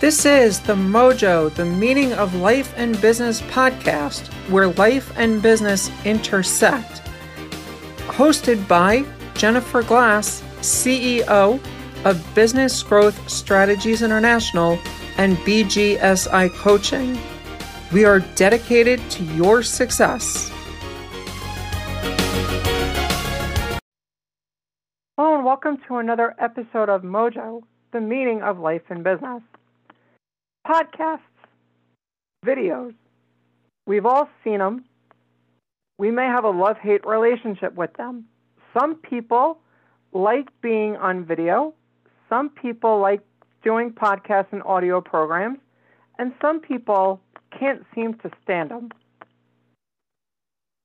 This is the Mojo, the Meaning of Life and Business podcast, where life and business intersect. Hosted by Jennifer Glass, CEO of Business Growth Strategies International and BGSI Coaching. We are dedicated to your success. Hello, and welcome to another episode of Mojo, the Meaning of Life and Business podcasts, videos. We've all seen them. We may have a love hate relationship with them. Some people like being on video, some people like doing podcasts and audio programs, and some people can't seem to stand them.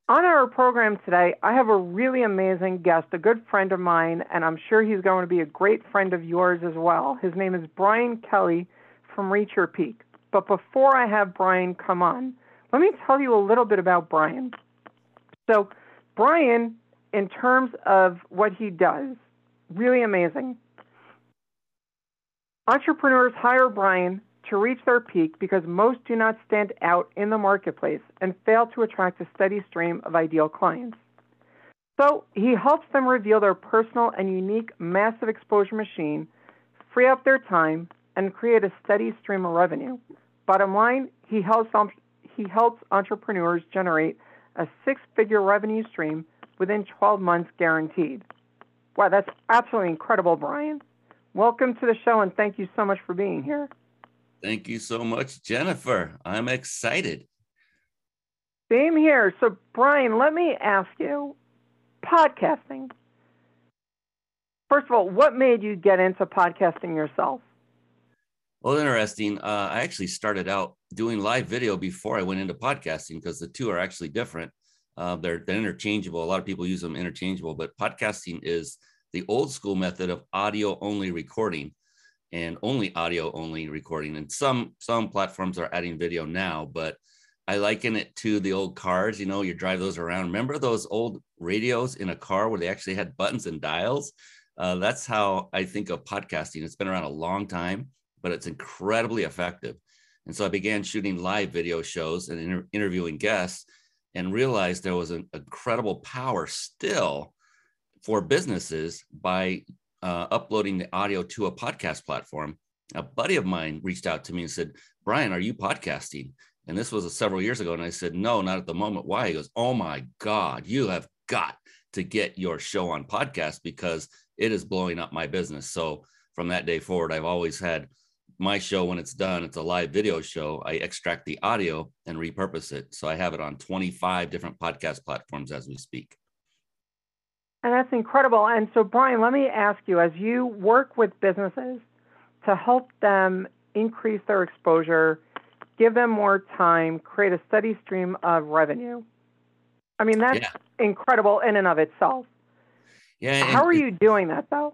On our program today, I have a really amazing guest, a good friend of mine, and I'm sure he's going to be a great friend of yours as well. His name is Brian Kelly from Reach Your Peak. But before I have Brian come on, let me tell you a little bit about Brian. So, Brian, in terms of what he does, really amazing. Entrepreneurs hire Brian to reach their peak because most do not stand out in the marketplace and fail to attract a steady stream of ideal clients. So he helps them reveal their personal and unique massive exposure machine, free up their time, and create a steady stream of revenue. Bottom line, he helps, he helps entrepreneurs generate a six figure revenue stream within 12 months guaranteed. Wow, that's absolutely incredible, Brian. Welcome to the show and thank you so much for being here. Thank you so much, Jennifer. I'm excited. Same here. So, Brian, let me ask you podcasting. First of all, what made you get into podcasting yourself? Well, interesting. Uh, I actually started out doing live video before I went into podcasting because the two are actually different. Uh, they're, they're interchangeable. A lot of people use them interchangeable, but podcasting is the old school method of audio only recording and only audio only recording. And some some platforms are adding video now, but I liken it to the old cars. You know, you drive those around. Remember those old radios in a car where they actually had buttons and dials? Uh, that's how I think of podcasting. It's been around a long time but it's incredibly effective. And so I began shooting live video shows and inter- interviewing guests and realized there was an incredible power still for businesses by uh, uploading the audio to a podcast platform. A buddy of mine reached out to me and said, Brian, are you podcasting? And this was several years ago. And I said, No, not at the moment. Why? He goes, Oh my God, you have got to get your show on podcast because it is blowing up my business. So from that day forward, I've always had my show when it's done it's a live video show i extract the audio and repurpose it. So i have it on 25 different podcast platforms as we speak. And that's incredible. And so brian let me ask you as you work with businesses to help them increase their exposure give them more time create a steady stream of revenue i mean that's yeah. incredible in and of itself. Yeah how are you doing that though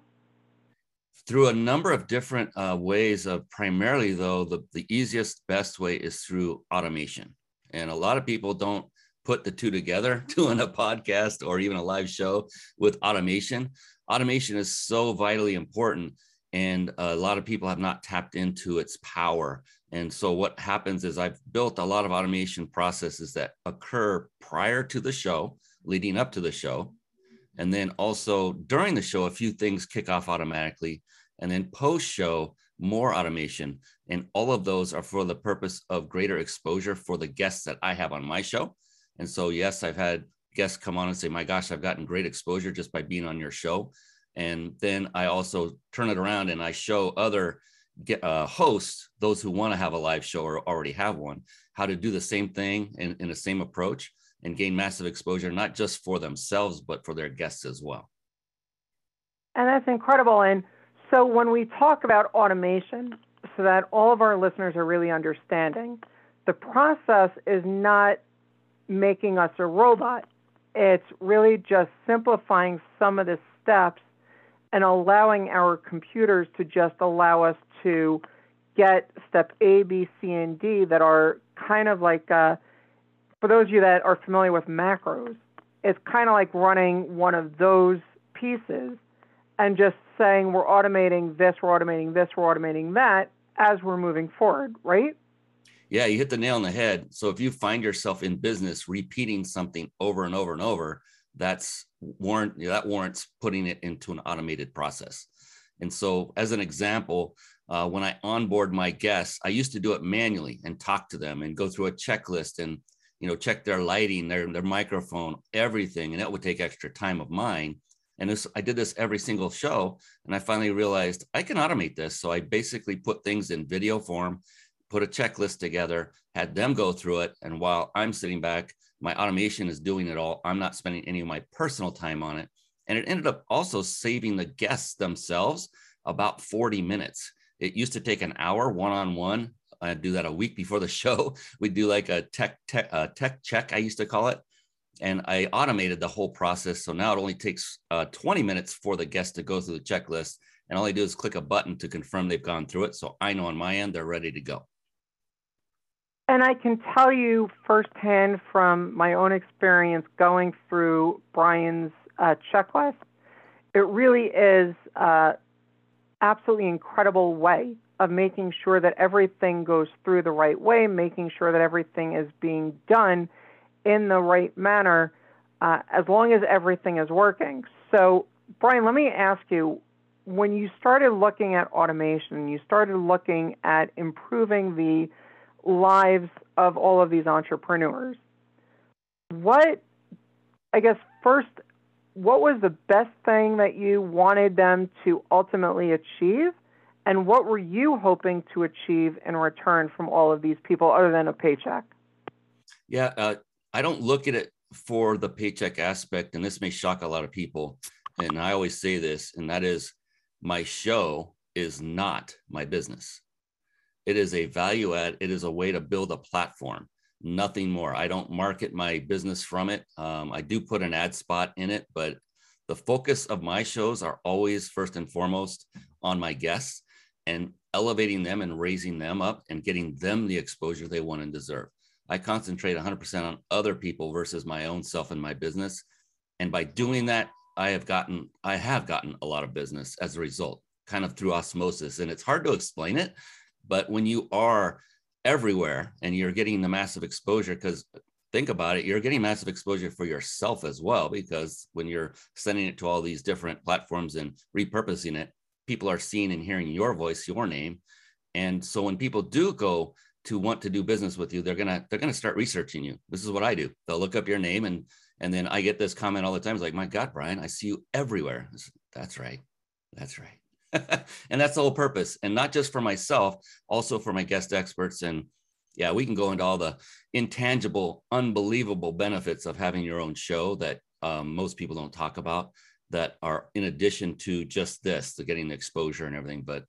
through a number of different uh, ways of primarily though the, the easiest best way is through automation. And a lot of people don't put the two together doing a podcast or even a live show with automation. Automation is so vitally important and a lot of people have not tapped into its power. And so what happens is i've built a lot of automation processes that occur prior to the show leading up to the show and then also during the show, a few things kick off automatically. And then post show, more automation. And all of those are for the purpose of greater exposure for the guests that I have on my show. And so, yes, I've had guests come on and say, My gosh, I've gotten great exposure just by being on your show. And then I also turn it around and I show other uh, hosts, those who want to have a live show or already have one, how to do the same thing in, in the same approach and gain massive exposure, not just for themselves, but for their guests as well. And that's incredible. And so when we talk about automation, so that all of our listeners are really understanding, the process is not making us a robot. It's really just simplifying some of the steps and allowing our computers to just allow us to get step A, B, C, and D that are kind of like uh, for those of you that are familiar with macros, it's kind of like running one of those pieces and just saying we're automating this, we're automating this, we're automating that as we're moving forward, right? Yeah, you hit the nail on the head. So if you find yourself in business repeating something over and over and over, that's warrant that warrants putting it into an automated process. And so, as an example, uh, when I onboard my guests, I used to do it manually and talk to them and go through a checklist and you know check their lighting, their their microphone, everything, and that would take extra time of mine. And this, I did this every single show, and I finally realized I can automate this. So I basically put things in video form, put a checklist together, had them go through it, and while I'm sitting back, my automation is doing it all. I'm not spending any of my personal time on it. And it ended up also saving the guests themselves about 40 minutes. It used to take an hour one on one. I'd do that a week before the show. We'd do like a tech, tech, uh, tech check, I used to call it. And I automated the whole process. So now it only takes uh, 20 minutes for the guest to go through the checklist. And all they do is click a button to confirm they've gone through it. So I know on my end, they're ready to go. And I can tell you firsthand from my own experience going through Brian's uh, checklist, it really is uh, absolutely incredible way of making sure that everything goes through the right way, making sure that everything is being done in the right manner, uh, as long as everything is working. So, Brian, let me ask you when you started looking at automation, you started looking at improving the lives of all of these entrepreneurs. What, I guess, first, what was the best thing that you wanted them to ultimately achieve? And what were you hoping to achieve in return from all of these people other than a paycheck? Yeah, uh, I don't look at it for the paycheck aspect, and this may shock a lot of people. And I always say this, and that is my show is not my business. It is a value add. It is a way to build a platform, nothing more. I don't market my business from it. Um, I do put an ad spot in it, but the focus of my shows are always first and foremost on my guests and elevating them and raising them up and getting them the exposure they want and deserve. I concentrate 100% on other people versus my own self and my business. And by doing that, I have gotten I have gotten a lot of business as a result, kind of through osmosis. And it's hard to explain it but when you are everywhere and you're getting the massive exposure, because think about it, you're getting massive exposure for yourself as well, because when you're sending it to all these different platforms and repurposing it, people are seeing and hearing your voice, your name. And so when people do go to want to do business with you, they're gonna they're gonna start researching you. This is what I do. They'll look up your name and and then I get this comment all the time. It's like, my God, Brian, I see you everywhere. That's right. That's right. and that's the whole purpose. And not just for myself, also for my guest experts. And yeah, we can go into all the intangible, unbelievable benefits of having your own show that um, most people don't talk about that are in addition to just this, the getting the exposure and everything. But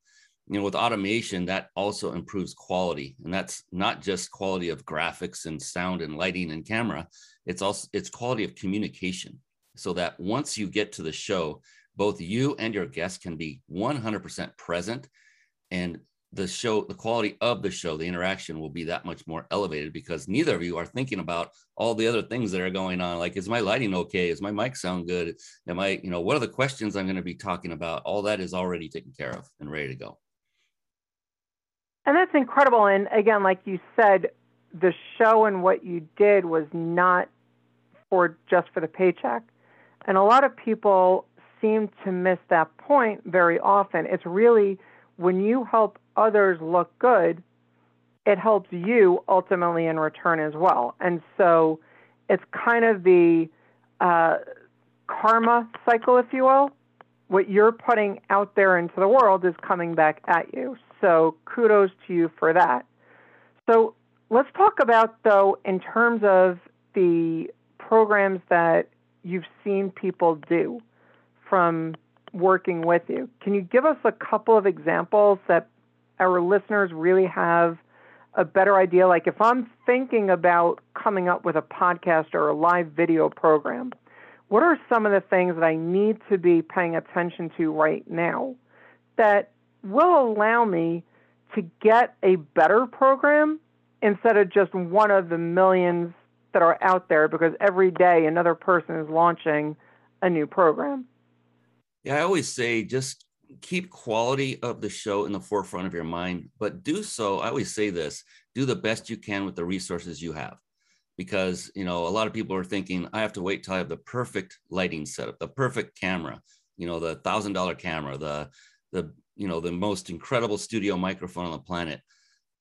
you know, with automation, that also improves quality. And that's not just quality of graphics and sound and lighting and camera. It's also it's quality of communication. So that once you get to the show, both you and your guests can be 100% present and the show the quality of the show the interaction will be that much more elevated because neither of you are thinking about all the other things that are going on. Like is my lighting okay? Is my mic sound good? Am i you know what are the questions i'm going to be talking about? All that is already taken care of and ready to go. And that's incredible. And again like you said the show and what you did was not for just for the paycheck. And a lot of people seem to miss that point very often. It's really when you help others look good, it helps you ultimately in return as well. And so it's kind of the uh, karma cycle, if you will. What you're putting out there into the world is coming back at you. So kudos to you for that. So let's talk about, though, in terms of the programs that you've seen people do from working with you. Can you give us a couple of examples that our listeners really have a better idea? Like if I'm thinking about coming up with a podcast or a live video program, what are some of the things that I need to be paying attention to right now that will allow me to get a better program instead of just one of the millions that are out there because every day another person is launching a new program? Yeah, I always say just keep quality of the show in the forefront of your mind, but do so. I always say this do the best you can with the resources you have. Because, you know, a lot of people are thinking, I have to wait till I have the perfect lighting setup, the perfect camera, you know, the thousand dollar camera, the, the, you know, the most incredible studio microphone on the planet.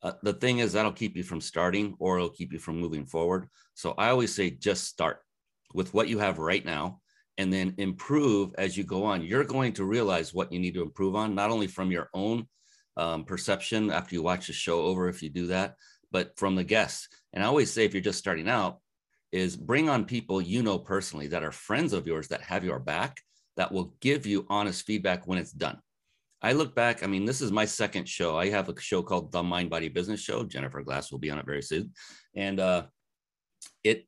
Uh, the thing is, that'll keep you from starting or it'll keep you from moving forward. So I always say, just start with what you have right now and then improve as you go on. You're going to realize what you need to improve on, not only from your own um, perception after you watch the show over, if you do that, but from the guests. And I always say, if you're just starting out, is bring on people you know personally that are friends of yours that have your back that will give you honest feedback when it's done. I look back, I mean, this is my second show. I have a show called The Mind Body Business Show. Jennifer Glass will be on it very soon. And uh, it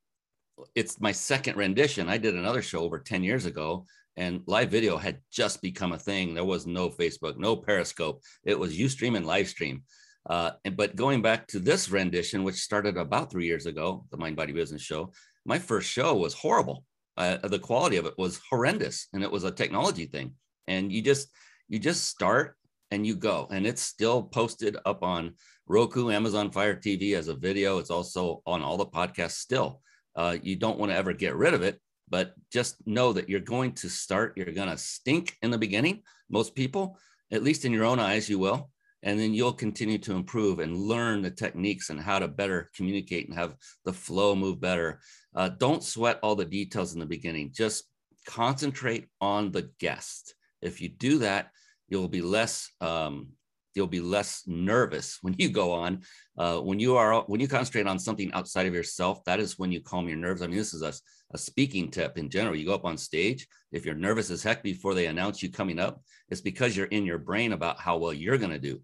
it's my second rendition. I did another show over 10 years ago, and live video had just become a thing. There was no Facebook, no Periscope. It was Ustream and live stream. Uh, and, but going back to this rendition, which started about three years ago, the Mind Body Business Show, my first show was horrible. Uh, the quality of it was horrendous, and it was a technology thing. And you just you just start and you go, and it's still posted up on Roku, Amazon Fire TV as a video. It's also on all the podcasts still. Uh, you don't want to ever get rid of it, but just know that you're going to start, you're going to stink in the beginning. Most people, at least in your own eyes, you will. And then you'll continue to improve and learn the techniques and how to better communicate and have the flow move better. Uh, don't sweat all the details in the beginning. Just concentrate on the guest. If you do that, you'll be less um, you'll be less nervous when you go on. Uh, when you are when you concentrate on something outside of yourself, that is when you calm your nerves. I mean, this is a, a speaking tip in general. You go up on stage, if you're nervous as heck before they announce you coming up, it's because you're in your brain about how well you're going to do.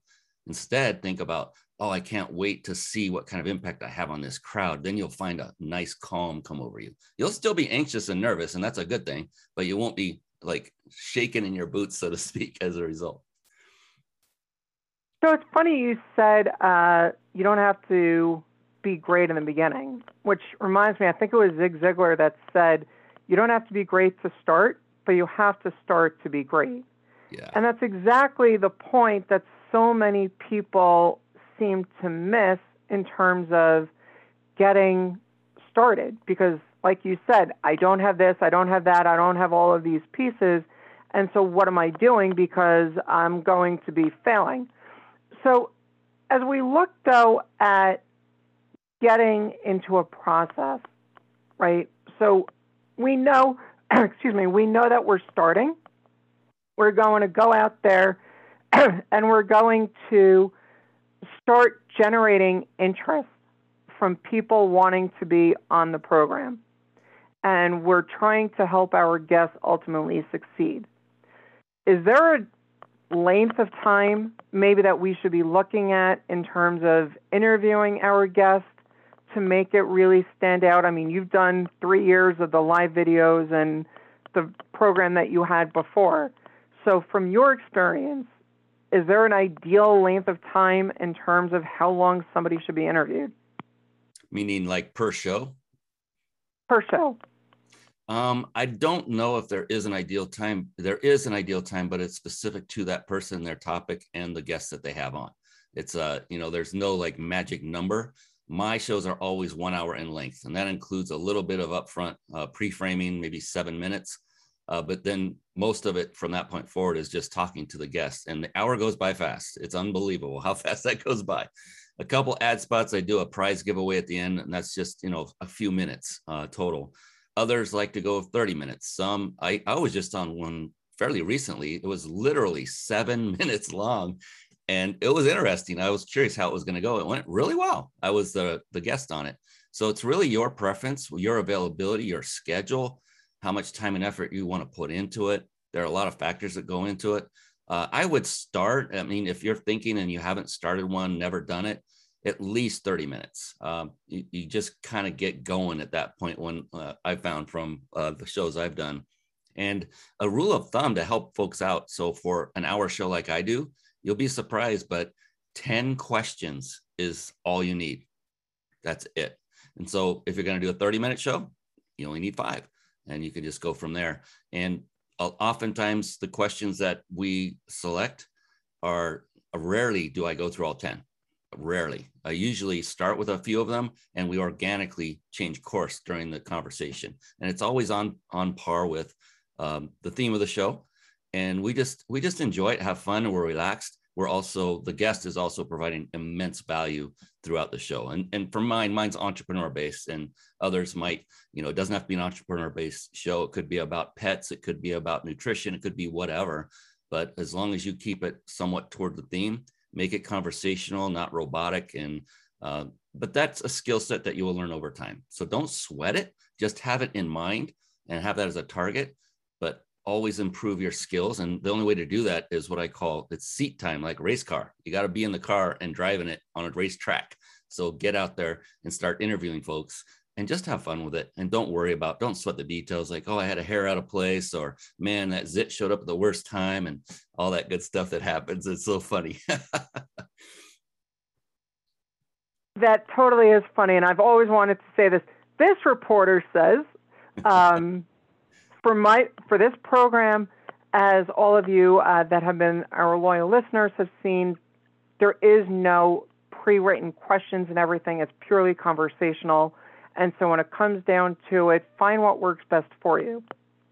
Instead, think about, oh, I can't wait to see what kind of impact I have on this crowd. Then you'll find a nice calm come over you. You'll still be anxious and nervous, and that's a good thing, but you won't be like shaking in your boots, so to speak, as a result. So it's funny you said uh, you don't have to be great in the beginning, which reminds me, I think it was Zig Ziglar that said you don't have to be great to start, but you have to start to be great. Yeah. And that's exactly the point that so many people seem to miss in terms of getting started because like you said, I don't have this, I don't have that, I don't have all of these pieces. And so what am I doing because I'm going to be failing? So, as we look though at getting into a process, right? So, we know, excuse me, we know that we're starting. We're going to go out there and we're going to start generating interest from people wanting to be on the program. And we're trying to help our guests ultimately succeed. Is there a length of time maybe that we should be looking at in terms of interviewing our guests to make it really stand out? I mean, you've done three years of the live videos and the program that you had before. So, from your experience, is there an ideal length of time in terms of how long somebody should be interviewed? Meaning, like per show? Per show. Um, I don't know if there is an ideal time. There is an ideal time, but it's specific to that person, their topic, and the guests that they have on. It's a, uh, you know, there's no like magic number. My shows are always one hour in length, and that includes a little bit of upfront uh, pre-framing, maybe seven minutes. Uh, but then most of it from that point forward is just talking to the guest, and the hour goes by fast. It's unbelievable how fast that goes by. A couple ad spots, I do a prize giveaway at the end, and that's just you know a few minutes uh, total. Others like to go 30 minutes. Some, I, I was just on one fairly recently. It was literally seven minutes long. And it was interesting. I was curious how it was going to go. It went really well. I was the, the guest on it. So it's really your preference, your availability, your schedule, how much time and effort you want to put into it. There are a lot of factors that go into it. Uh, I would start. I mean, if you're thinking and you haven't started one, never done it, at least 30 minutes. Um, you, you, just kind of get going at that point when uh, I found from uh, the shows I've done. And a rule of thumb to help folks out. So for an hour show like I do, you'll be surprised, but 10 questions is all you need. That's it. And so if you're going to do a 30 minute show, you only need five and you can just go from there. And oftentimes the questions that we select are rarely do I go through all 10. Rarely. I usually start with a few of them and we organically change course during the conversation. And it's always on on par with um, the theme of the show. And we just we just enjoy it, have fun, and we're relaxed. We're also the guest is also providing immense value throughout the show. And and for mine, mine's entrepreneur based, and others might, you know, it doesn't have to be an entrepreneur based show. It could be about pets, it could be about nutrition, it could be whatever. But as long as you keep it somewhat toward the theme, make it conversational, not robotic, and uh, but that's a skill set that you will learn over time. So don't sweat it. Just have it in mind and have that as a target. But always improve your skills. And the only way to do that is what I call it's seat time, like race car. You got to be in the car and driving it on a race track. So get out there and start interviewing folks and just have fun with it. And don't worry about, don't sweat the details like, oh, I had a hair out of place, or man, that zit showed up at the worst time, and all that good stuff that happens. It's so funny. that totally is funny. And I've always wanted to say this. This reporter says, um, for my for this program, as all of you uh, that have been our loyal listeners have seen, there is no pre-written questions and everything. It's purely conversational. And so when it comes down to it, find what works best for you.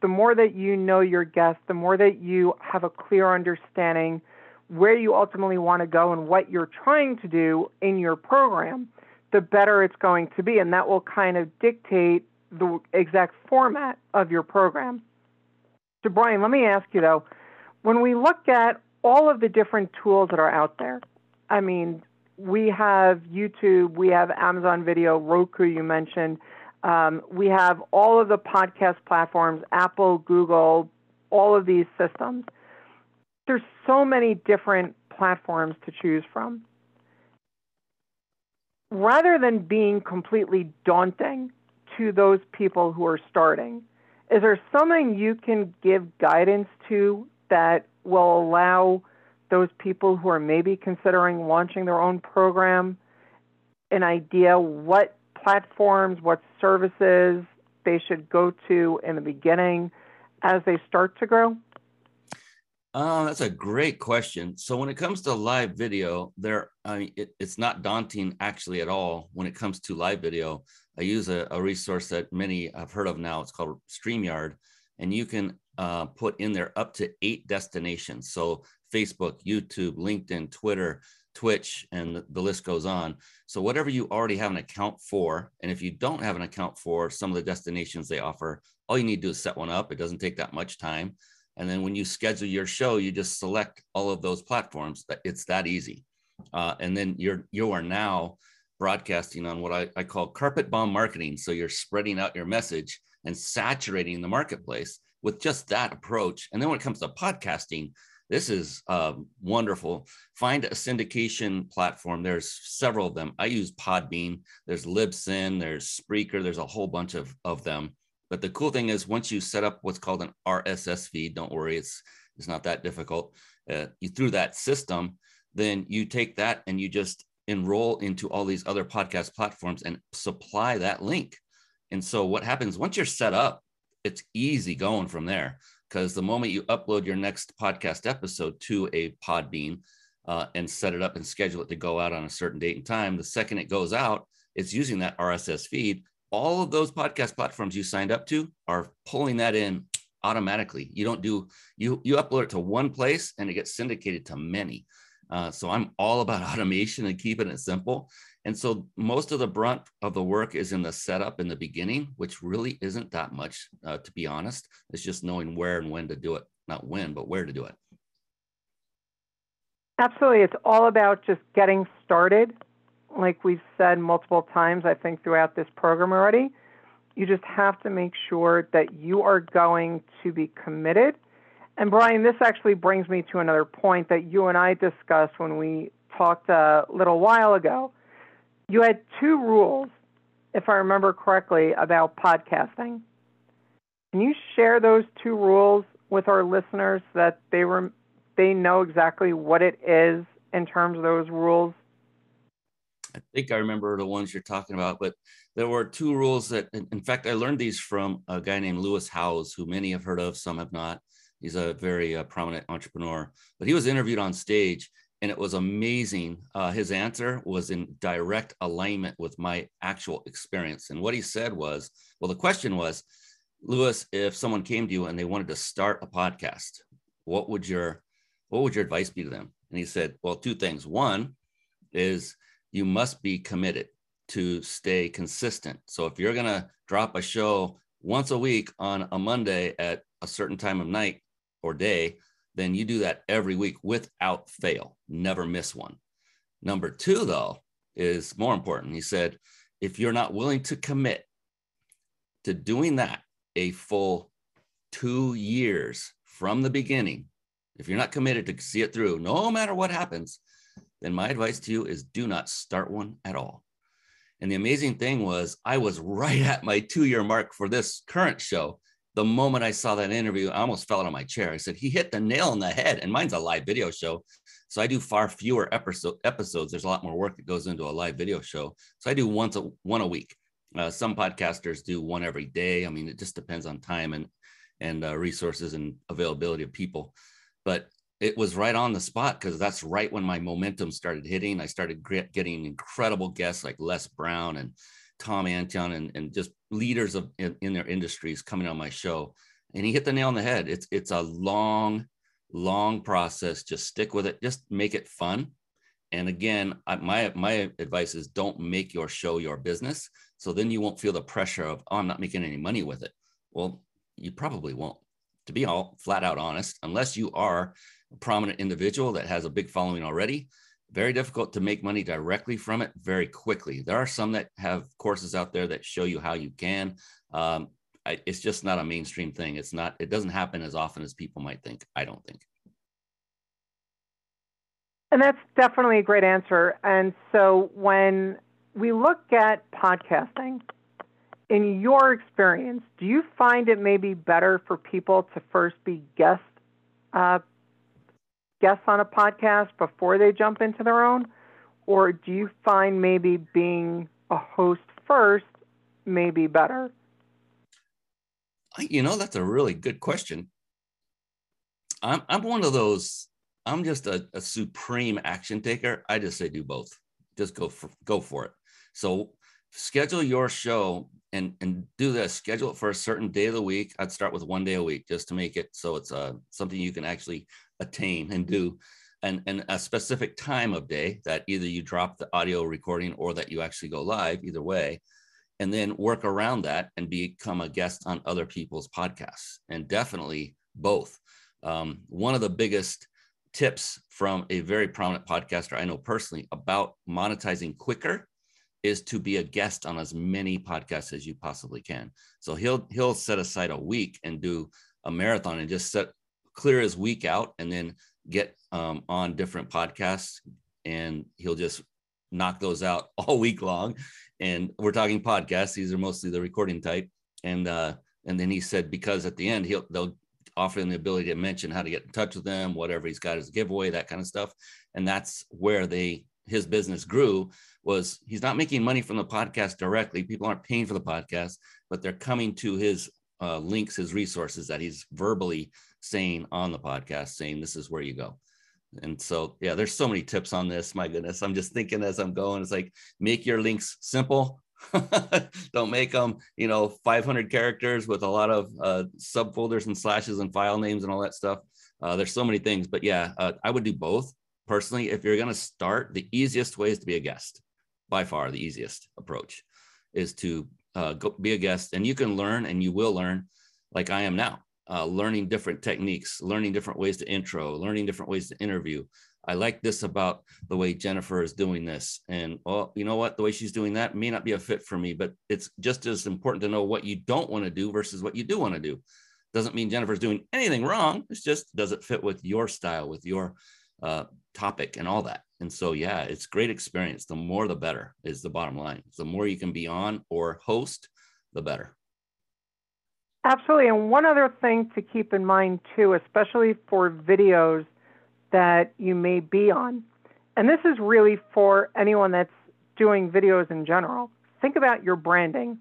The more that you know your guest, the more that you have a clear understanding where you ultimately want to go and what you're trying to do in your program, the better it's going to be. And that will kind of dictate the exact format of your program. So, Brian, let me ask you though, when we look at all of the different tools that are out there, I mean, we have YouTube, we have Amazon Video, Roku, you mentioned. Um, we have all of the podcast platforms, Apple, Google, all of these systems. There's so many different platforms to choose from. Rather than being completely daunting to those people who are starting, is there something you can give guidance to that will allow those people who are maybe considering launching their own program an idea what platforms, what services they should go to in the beginning as they start to grow? Uh, that's a great question. So when it comes to live video, there, I mean, it, it's not daunting actually at all. When it comes to live video, I use a, a resource that many have heard of now. It's called StreamYard, and you can uh, put in there up to eight destinations. So Facebook, YouTube, LinkedIn, Twitter, Twitch, and the list goes on. So whatever you already have an account for, and if you don't have an account for some of the destinations they offer, all you need to do is set one up. It doesn't take that much time. And then when you schedule your show, you just select all of those platforms. It's that easy. Uh, and then you're you are now broadcasting on what I, I call carpet bomb marketing. So you're spreading out your message and saturating the marketplace with just that approach. And then when it comes to podcasting, this is um, wonderful. Find a syndication platform. There's several of them. I use Podbean. There's Libsyn. There's Spreaker. There's a whole bunch of, of them. But the cool thing is, once you set up what's called an RSS feed, don't worry, it's it's not that difficult. Uh, you through that system, then you take that and you just enroll into all these other podcast platforms and supply that link. And so what happens once you're set up, it's easy going from there because the moment you upload your next podcast episode to a Podbean uh, and set it up and schedule it to go out on a certain date and time, the second it goes out, it's using that RSS feed. All of those podcast platforms you signed up to are pulling that in automatically. You don't do you you upload it to one place and it gets syndicated to many. Uh, so I'm all about automation and keeping it simple. And so most of the brunt of the work is in the setup in the beginning, which really isn't that much, uh, to be honest. It's just knowing where and when to do it, not when, but where to do it. Absolutely. It's all about just getting started. Like we've said multiple times, I think, throughout this program already, you just have to make sure that you are going to be committed. And Brian, this actually brings me to another point that you and I discussed when we talked a little while ago you had two rules, if I remember correctly, about podcasting. Can you share those two rules with our listeners so that they they know exactly what it is in terms of those rules? I think I remember the ones you're talking about, but there were two rules that, in fact, I learned these from a guy named Lewis Howes, who many have heard of, some have not. He's a very uh, prominent entrepreneur, but he was interviewed on stage and it was amazing. Uh, his answer was in direct alignment with my actual experience. And what he said was, well, the question was, Lewis, if someone came to you and they wanted to start a podcast, what would your what would your advice be to them? And he said, well, two things. One is you must be committed to stay consistent. So if you're going to drop a show once a week on a Monday at a certain time of night or day, then you do that every week without fail. Never miss one. Number two, though, is more important. He said, if you're not willing to commit to doing that a full two years from the beginning, if you're not committed to see it through, no matter what happens, then my advice to you is do not start one at all. And the amazing thing was, I was right at my two year mark for this current show. The moment I saw that interview, I almost fell out of my chair. I said, He hit the nail on the head. And mine's a live video show. So I do far fewer episode, episodes. There's a lot more work that goes into a live video show. So I do once a, one a week. Uh, some podcasters do one every day. I mean, it just depends on time and and uh, resources and availability of people. But it was right on the spot because that's right when my momentum started hitting. I started getting incredible guests like Les Brown and Tom Antion and, and just leaders of in, in, their industries coming on my show. And he hit the nail on the head. It's it's a long, long process. Just stick with it. Just make it fun. And again, I, my my advice is don't make your show your business. So then you won't feel the pressure of oh I'm not making any money with it. Well, you probably won't. To be all flat out honest, unless you are a prominent individual that has a big following already, very difficult to make money directly from it very quickly. There are some that have courses out there that show you how you can. Um, I, it's just not a mainstream thing. It's not, it doesn't happen as often as people might think. I don't think. And that's definitely a great answer. And so when we look at podcasting, in your experience, do you find it may be better for people to first be guest uh, guests on a podcast before they jump into their own? Or do you find maybe being a host first may be better? You know, that's a really good question. I'm, I'm one of those, I'm just a, a supreme action taker. I just say do both. Just go for, go for it. So schedule your show and and do this schedule it for a certain day of the week i'd start with one day a week just to make it so it's uh, something you can actually attain and do and, and a specific time of day that either you drop the audio recording or that you actually go live, either way, and then work around that and become a guest on other people's podcasts. And definitely both. Um, one of the biggest tips from a very prominent podcaster I know personally about monetizing quicker is to be a guest on as many podcasts as you possibly can. So he'll he'll set aside a week and do a marathon and just set clear his week out and then get um, on different podcasts. And he'll just knock those out all week long. And we're talking podcasts. These are mostly the recording type. And uh and then he said because at the end he'll they'll offer him the ability to mention how to get in touch with them whatever he's got as a giveaway that kind of stuff. And that's where they his business grew was he's not making money from the podcast directly. People aren't paying for the podcast but they're coming to his uh, links his resources that he's verbally saying on the podcast, saying this is where you go. And so, yeah, there's so many tips on this. My goodness, I'm just thinking as I'm going, it's like make your links simple. Don't make them, you know, 500 characters with a lot of uh, subfolders and slashes and file names and all that stuff. Uh, there's so many things, but yeah, uh, I would do both personally. If you're going to start, the easiest way is to be a guest. By far, the easiest approach is to uh, go be a guest, and you can learn, and you will learn, like I am now uh, learning different techniques, learning different ways to intro, learning different ways to interview. I like this about the way Jennifer is doing this. And well, you know what? The way she's doing that may not be a fit for me, but it's just as important to know what you don't want to do versus what you do want to do. Doesn't mean Jennifer's doing anything wrong. It's just does it fit with your style, with your uh, topic, and all that. And so, yeah, it's great experience. The more, the better is the bottom line. The more you can be on or host, the better. Absolutely. And one other thing to keep in mind, too, especially for videos that you may be on, and this is really for anyone that's doing videos in general, think about your branding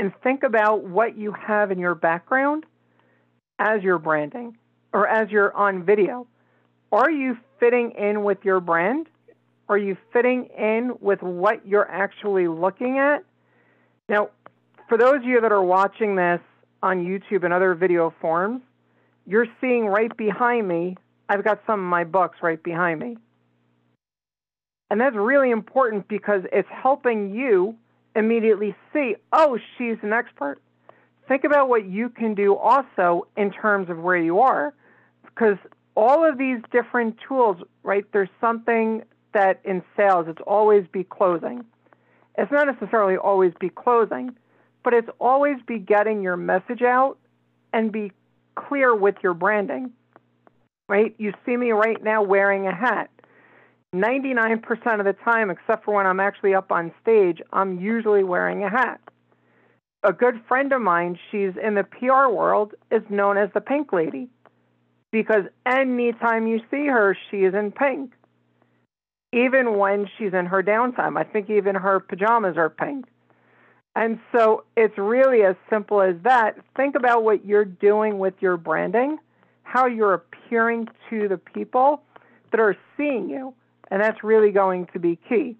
and think about what you have in your background as you're branding or as you're on video? Are you fitting in with your brand? Are you fitting in with what you're actually looking at? Now, for those of you that are watching this on YouTube and other video forms, you're seeing right behind me, I've got some of my books right behind me. And that's really important because it's helping you immediately see, oh, she's an expert. Think about what you can do also in terms of where you are, because all of these different tools, right? There's something that in sales, it's always be closing. It's not necessarily always be closing, but it's always be getting your message out and be clear with your branding, right? You see me right now wearing a hat. 99% of the time, except for when I'm actually up on stage, I'm usually wearing a hat. A good friend of mine, she's in the PR world, is known as the Pink Lady because anytime you see her, she is in pink. Even when she's in her downtime, I think even her pajamas are pink. And so it's really as simple as that. Think about what you're doing with your branding, how you're appearing to the people that are seeing you. And that's really going to be key.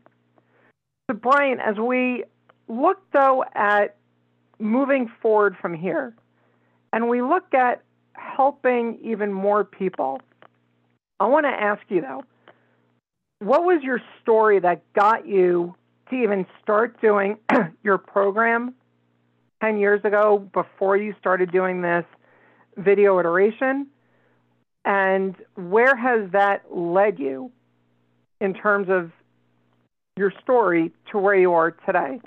So, Brian, as we look though at moving forward from here, and we look at helping even more people, I want to ask you though, what was your story that got you to even start doing your program 10 years ago before you started doing this video iteration? And where has that led you in terms of your story to where you are today?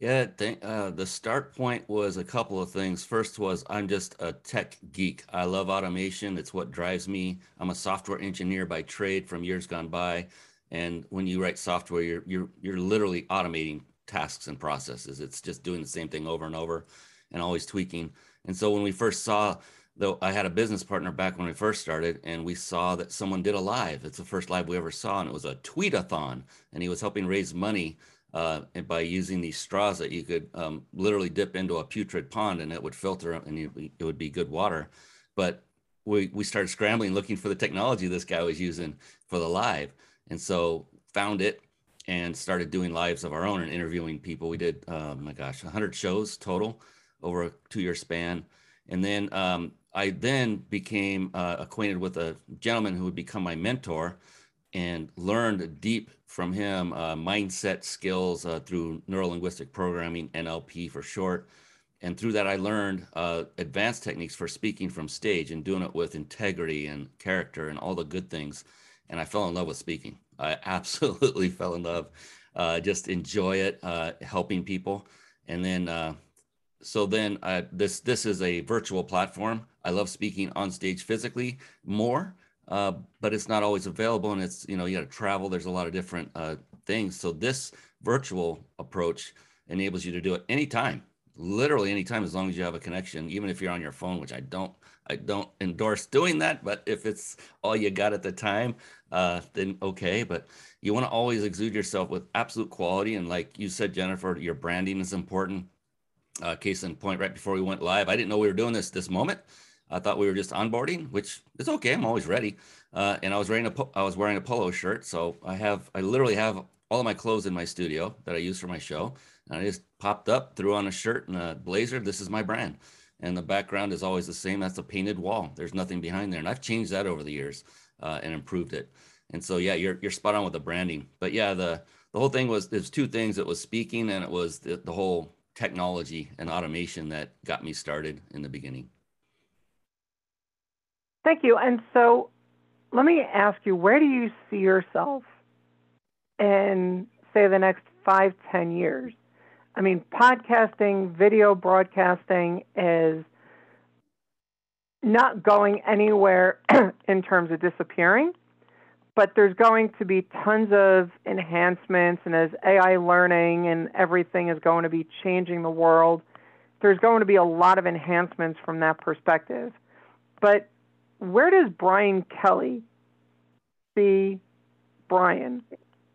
Yeah, uh, the start point was a couple of things. First was I'm just a tech geek. I love automation. It's what drives me. I'm a software engineer by trade from years gone by. And when you write software, you're you're you're literally automating tasks and processes. It's just doing the same thing over and over, and always tweaking. And so when we first saw though I had a business partner back when we first started, and we saw that someone did a live. It's the first live we ever saw, and it was a tweetathon, and he was helping raise money uh, by using these straws that you could um, literally dip into a putrid pond, and it would filter, and it would be good water. But we we started scrambling, looking for the technology this guy was using for the live, and so found it and started doing lives of our own and interviewing people. We did, oh my gosh, 100 shows total over a two-year span, and then um, I then became uh, acquainted with a gentleman who would become my mentor and learned deep from him uh, mindset skills uh, through neurolinguistic programming, NLP for short. And through that, I learned uh, advanced techniques for speaking from stage and doing it with integrity and character and all the good things. And I fell in love with speaking. I absolutely fell in love. Uh, just enjoy it, uh, helping people. And then uh, so then this this is a virtual platform. I love speaking on stage physically more, uh, but it's not always available, and it's you know you got to travel. There's a lot of different uh, things. So this virtual approach enables you to do it anytime, literally anytime, as long as you have a connection, even if you're on your phone, which I don't. I don't endorse doing that, but if it's all you got at the time, uh, then okay. But you want to always exude yourself with absolute quality, and like you said, Jennifer, your branding is important uh, case in point, right before we went live, I didn't know we were doing this this moment. I thought we were just onboarding, which is okay. I'm always ready. Uh, and I was wearing a I was wearing a polo shirt, so I have I literally have all of my clothes in my studio that I use for my show. And I just popped up, threw on a shirt and a blazer. This is my brand, and the background is always the same. That's a painted wall. There's nothing behind there, and I've changed that over the years uh, and improved it. And so yeah, you're you're spot on with the branding. But yeah, the the whole thing was there's two things. It was speaking, and it was the, the whole technology and automation that got me started in the beginning. Thank you. And so let me ask you, where do you see yourself in, say, the next five, ten years? I mean, podcasting, video broadcasting is not going anywhere in terms of disappearing but there's going to be tons of enhancements, and as AI learning and everything is going to be changing the world, there's going to be a lot of enhancements from that perspective. But where does Brian Kelly see Brian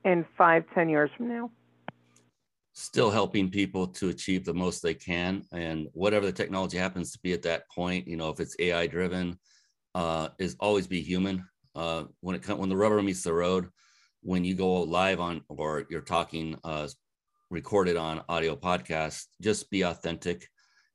in five, ten years from now? Still helping people to achieve the most they can and whatever the technology happens to be at that point you know if it's ai driven uh, is always be human. Uh, when it when the rubber meets the road when you go live on or you're talking uh, recorded on audio podcast just be authentic.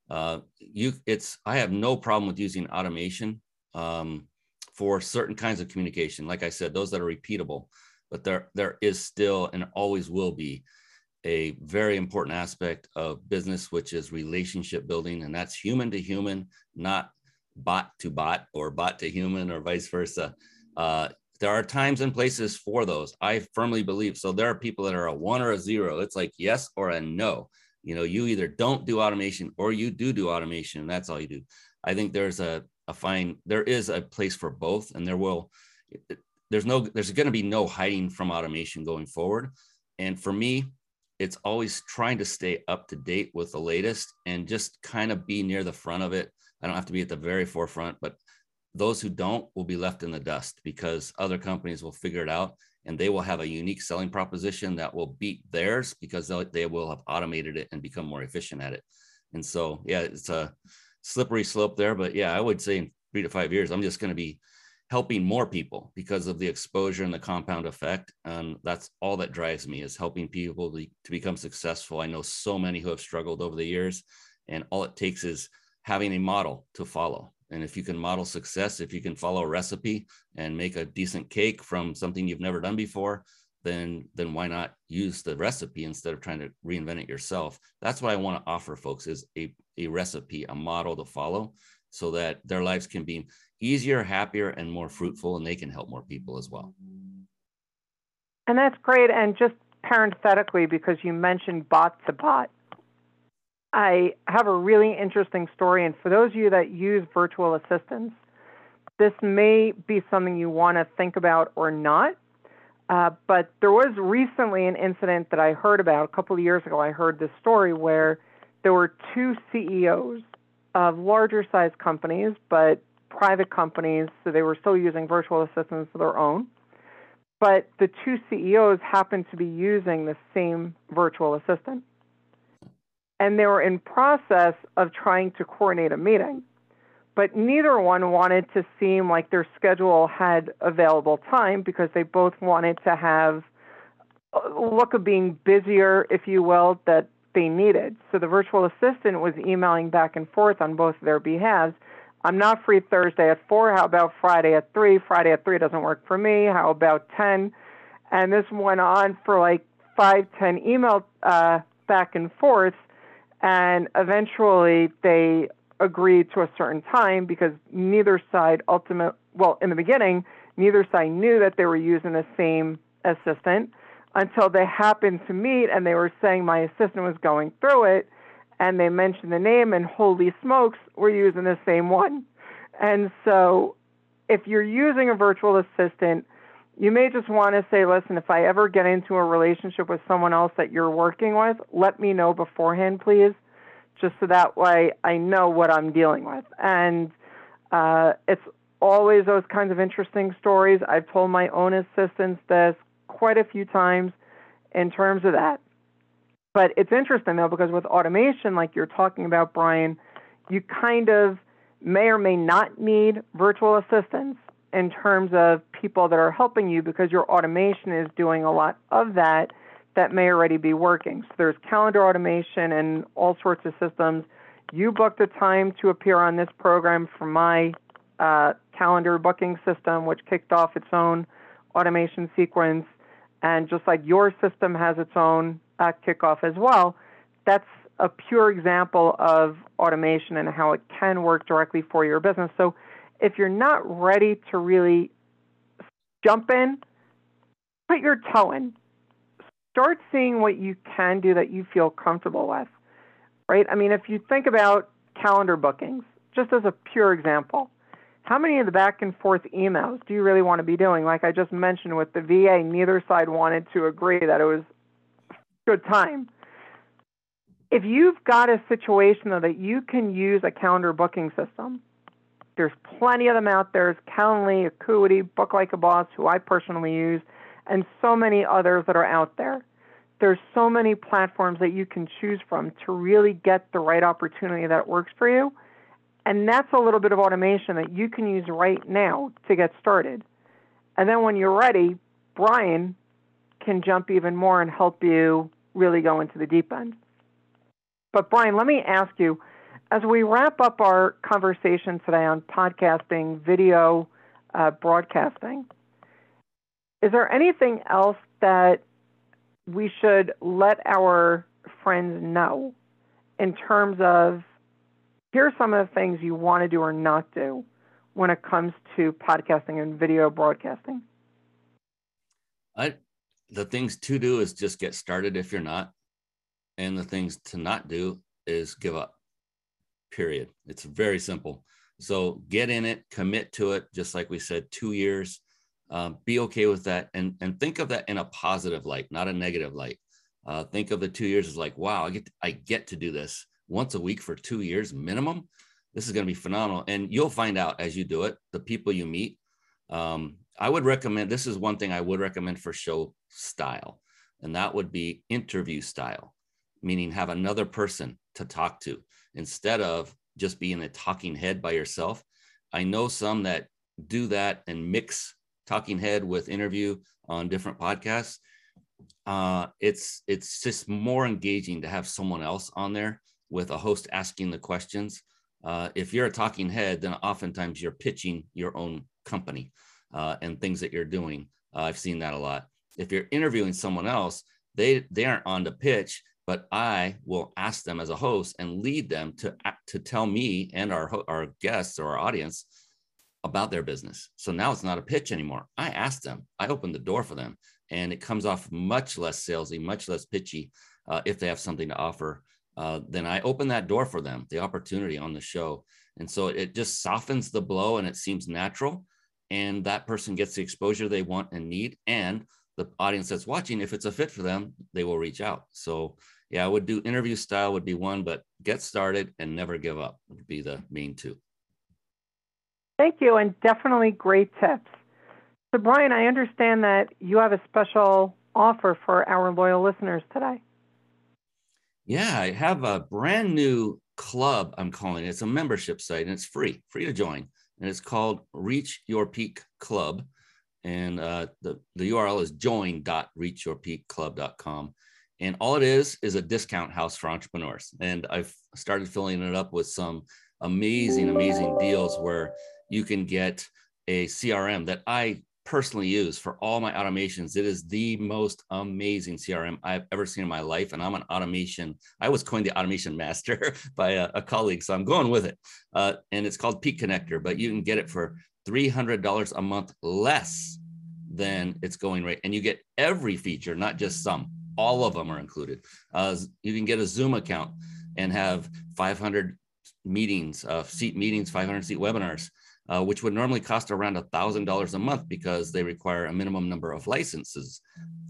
Uh, you it's i have no problem with using automation um, for certain kinds of communication. Like i said those that are repeatable but there there is still and always will be a very important aspect of business, which is relationship building, and that's human to human, not bot to bot or bot to human or vice versa. Uh, there are times and places for those. I firmly believe. So there are people that are a one or a zero. It's like yes or a no. You know, you either don't do automation or you do do automation. And that's all you do. I think there's a, a fine, there is a place for both, and there will, there's no, there's going to be no hiding from automation going forward. And for me, it's always trying to stay up to date with the latest and just kind of be near the front of it. I don't have to be at the very forefront, but those who don't will be left in the dust because other companies will figure it out and they will have a unique selling proposition that will beat theirs because they will have automated it and become more efficient at it. And so, yeah, it's a slippery slope there. But yeah, I would say in three to five years, I'm just going to be helping more people because of the exposure and the compound effect. And that's all that drives me is helping people to, become successful. I know so many who have struggled over the years, and all it takes is having a model to follow. And if you can model success, if you can follow a recipe and make a decent cake from something you've never done before, then then why not use the recipe instead of trying to reinvent it yourself? That's what I want to offer folks is a, a recipe, a model to follow so that their lives can be easier, happier, and more fruitful, and they can help more people as well. And that's great. And just parenthetically, because you mentioned bot to bot, I have a really interesting story. And for those of you that use virtual assistants, this may be something you want to think about or not. Uh, but there was recently an incident that I heard about a couple of years ago. I heard this story where there were two CEOs of larger size companies, but private companies, so they were still using virtual assistants of their own. But the two CEOs happened to be using the same virtual assistant. And they were in process of trying to coordinate a meeting. But neither one wanted to seem like their schedule had available time because they both wanted to have look of being busier, if you will, that they needed. So the virtual assistant was emailing back and forth on both their behalves I'm not free Thursday at 4. How about Friday at 3? Friday at 3 doesn't work for me. How about 10? And this went on for like five, ten email uh, back and forth. And eventually they agreed to a certain time because neither side ultimate well in the beginning neither side knew that they were using the same assistant until they happened to meet and they were saying my assistant was going through it and they mentioned the name, and holy smokes, we're using the same one. And so, if you're using a virtual assistant, you may just want to say, listen, if I ever get into a relationship with someone else that you're working with, let me know beforehand, please, just so that way I know what I'm dealing with. And uh, it's always those kinds of interesting stories. I've told my own assistants this quite a few times in terms of that. But it's interesting though because with automation, like you're talking about, Brian, you kind of may or may not need virtual assistants in terms of people that are helping you because your automation is doing a lot of that that may already be working. So there's calendar automation and all sorts of systems. You booked a time to appear on this program from my uh, calendar booking system, which kicked off its own automation sequence. And just like your system has its own uh, kickoff as well, that's a pure example of automation and how it can work directly for your business. So if you're not ready to really jump in, put your toe in. Start seeing what you can do that you feel comfortable with, right? I mean, if you think about calendar bookings, just as a pure example, how many of the back and forth emails do you really want to be doing? Like I just mentioned with the VA, neither side wanted to agree that it was a good time. If you've got a situation though that you can use a calendar booking system, there's plenty of them out there. There's Calendly, Acuity, Book Like a Boss, who I personally use, and so many others that are out there. there's so many platforms that you can choose from to really get the right opportunity that works for you. And that's a little bit of automation that you can use right now to get started. And then when you're ready, Brian can jump even more and help you really go into the deep end. But Brian, let me ask you, as we wrap up our conversation today on podcasting, video, uh, broadcasting, is there anything else that we should let our friends know in terms of here's some of the things you want to do or not do when it comes to podcasting and video broadcasting? I the things to do is just get started if you're not, and the things to not do is give up. Period. It's very simple. So get in it, commit to it, just like we said, two years. Um, be okay with that, and and think of that in a positive light, not a negative light. Uh, think of the two years as like, wow, I get to, I get to do this once a week for two years minimum. This is going to be phenomenal, and you'll find out as you do it. The people you meet. Um, I would recommend. This is one thing I would recommend for show style, and that would be interview style, meaning have another person to talk to instead of just being a talking head by yourself. I know some that do that and mix talking head with interview on different podcasts. Uh, it's it's just more engaging to have someone else on there with a host asking the questions. Uh, if you're a talking head, then oftentimes you're pitching your own company uh, and things that you're doing. Uh, I've seen that a lot. If you're interviewing someone else, they they aren't on the pitch, but I will ask them as a host and lead them to to tell me and our our guests or our audience about their business. So now it's not a pitch anymore. I ask them, I open the door for them, and it comes off much less salesy, much less pitchy uh, if they have something to offer. Uh, then I open that door for them, the opportunity on the show. And so it just softens the blow and it seems natural. And that person gets the exposure they want and need. And the audience that's watching, if it's a fit for them, they will reach out. So yeah, I would do interview style would be one, but get started and never give up would be the main two. Thank you, and definitely great tips. So, Brian, I understand that you have a special offer for our loyal listeners today. Yeah, I have a brand new club, I'm calling it. It's a membership site and it's free, free to join. And it's called Reach Your Peak Club. And uh, the, the URL is join.reachyourpeakclub.com. And all it is is a discount house for entrepreneurs. And I've started filling it up with some amazing, amazing deals where you can get a CRM that I personally use for all my automations. It is the most amazing CRM I've ever seen in my life. And I'm an automation, I was coined the automation master by a, a, colleague. So I'm going with it. Uh, and it's called Peak Connector, but you can get it for $300 a month less than it's going right. And you get every feature, not just some. All of them are included. Uh, you can get a Zoom account and have 500 meetings, uh, seat meetings, 500 seat webinars uh, which would normally cost around a $1,000 a month because they require a minimum number of licenses.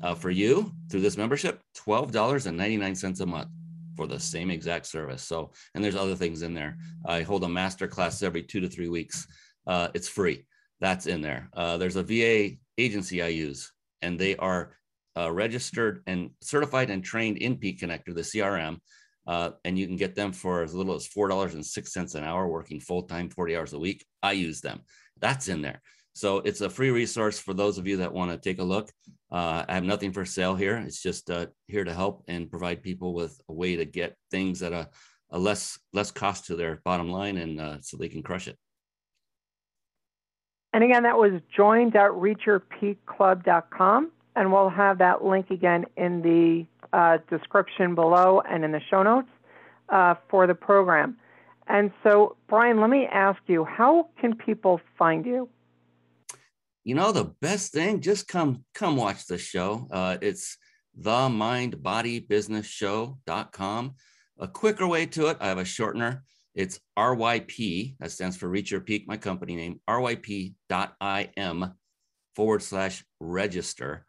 Uh, for you, through this membership, $12.99 a month for the same exact service. So, and there's other things in there. I hold a master class every two to three weeks. Uh, it's free. That's in there. Uh, there's a VA agency I use, and they are uh, registered and certified and trained in Peak Connector, the CRM. Uh, and you can get them for as little as $4.06 an hour, working full time, 40 hours a week. I use them. That's in there. So it's a free resource for those of you that want to take a look. Uh, I have nothing for sale here. It's just uh, here to help and provide people with a way to get things at a, a less less cost to their bottom line, and uh, so they can crush it. And again, that was join.reachyourpeakclub.com, and we'll have that link again in the uh, description below and in the show notes uh, for the program. And so, Brian, let me ask you, how can people find you? You know, the best thing, just come come watch the show. Uh, it's the mind body business show.com. A quicker way to it, I have a shortener. It's RYP, that stands for Reach Your Peak, my company name, RYP.im forward slash register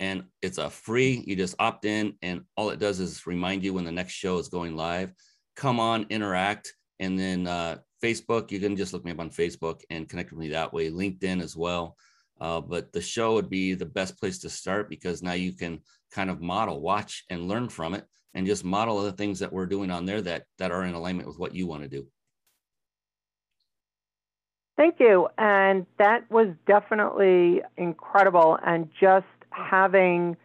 and it's a free you just opt in and all it does is remind you when the next show is going live come on interact and then uh, facebook you can just look me up on facebook and connect with me that way linkedin as well uh, but the show would be the best place to start because now you can kind of model, watch and learn from it, and just model the things that we're doing on there that that are in alignment with what you want to do. Thank you. And that was definitely incredible. And just having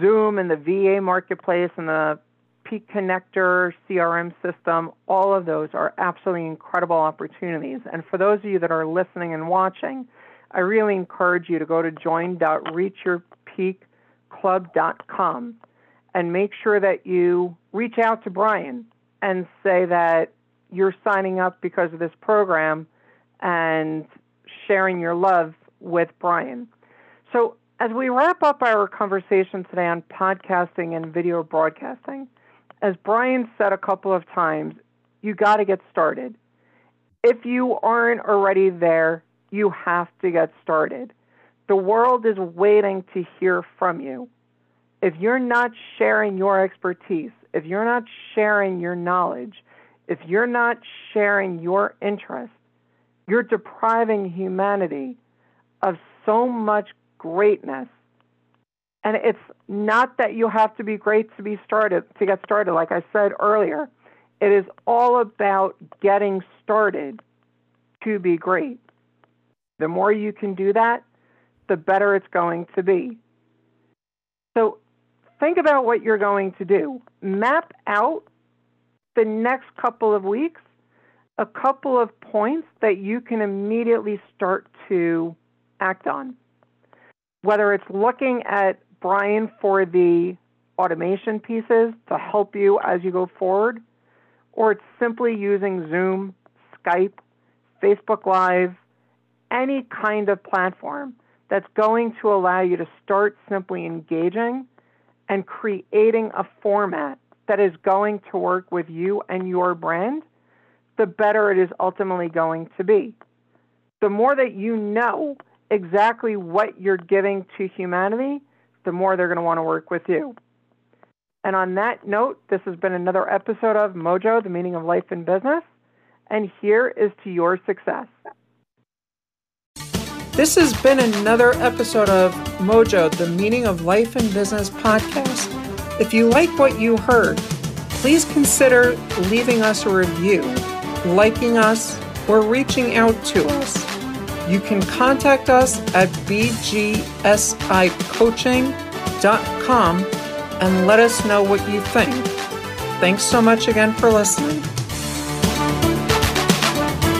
Zoom and the VA marketplace and the Peak Connector CRM system, all of those are absolutely incredible opportunities. And for those of you that are listening and watching, I really encourage you to go to join.reachyourpeakclub.com and make sure that you reach out to Brian and say that you're signing up because of this program and sharing your love with Brian. So, as we wrap up our conversation today on podcasting and video broadcasting, as Brian said a couple of times, you got to get started. If you aren't already there, you have to get started. The world is waiting to hear from you. If you're not sharing your expertise, if you're not sharing your knowledge, if you're not sharing your interest, you're depriving humanity of so much greatness. And it's not that you have to be great to be started to get started like I said earlier. It is all about getting started to be great. The more you can do that, the better it's going to be. So think about what you're going to do. Map out the next couple of weeks a couple of points that you can immediately start to act on. Whether it's looking at Brian for the automation pieces to help you as you go forward, or it's simply using Zoom, Skype, Facebook Live, any kind of platform that's going to allow you to start simply engaging and creating a format that is going to work with you and your brand the better it is ultimately going to be. The more that you know exactly what you're giving to humanity, the more they're going to want to work with you. And on that note, this has been another episode of Mojo, the meaning of life and business. And here is to your success. This has been another episode of Mojo, the meaning of life and business podcast. If you like what you heard, please consider leaving us a review liking us, or reaching out to us. You can contact us at bgsicoaching.com and let us know what you think. Thanks so much again for listening.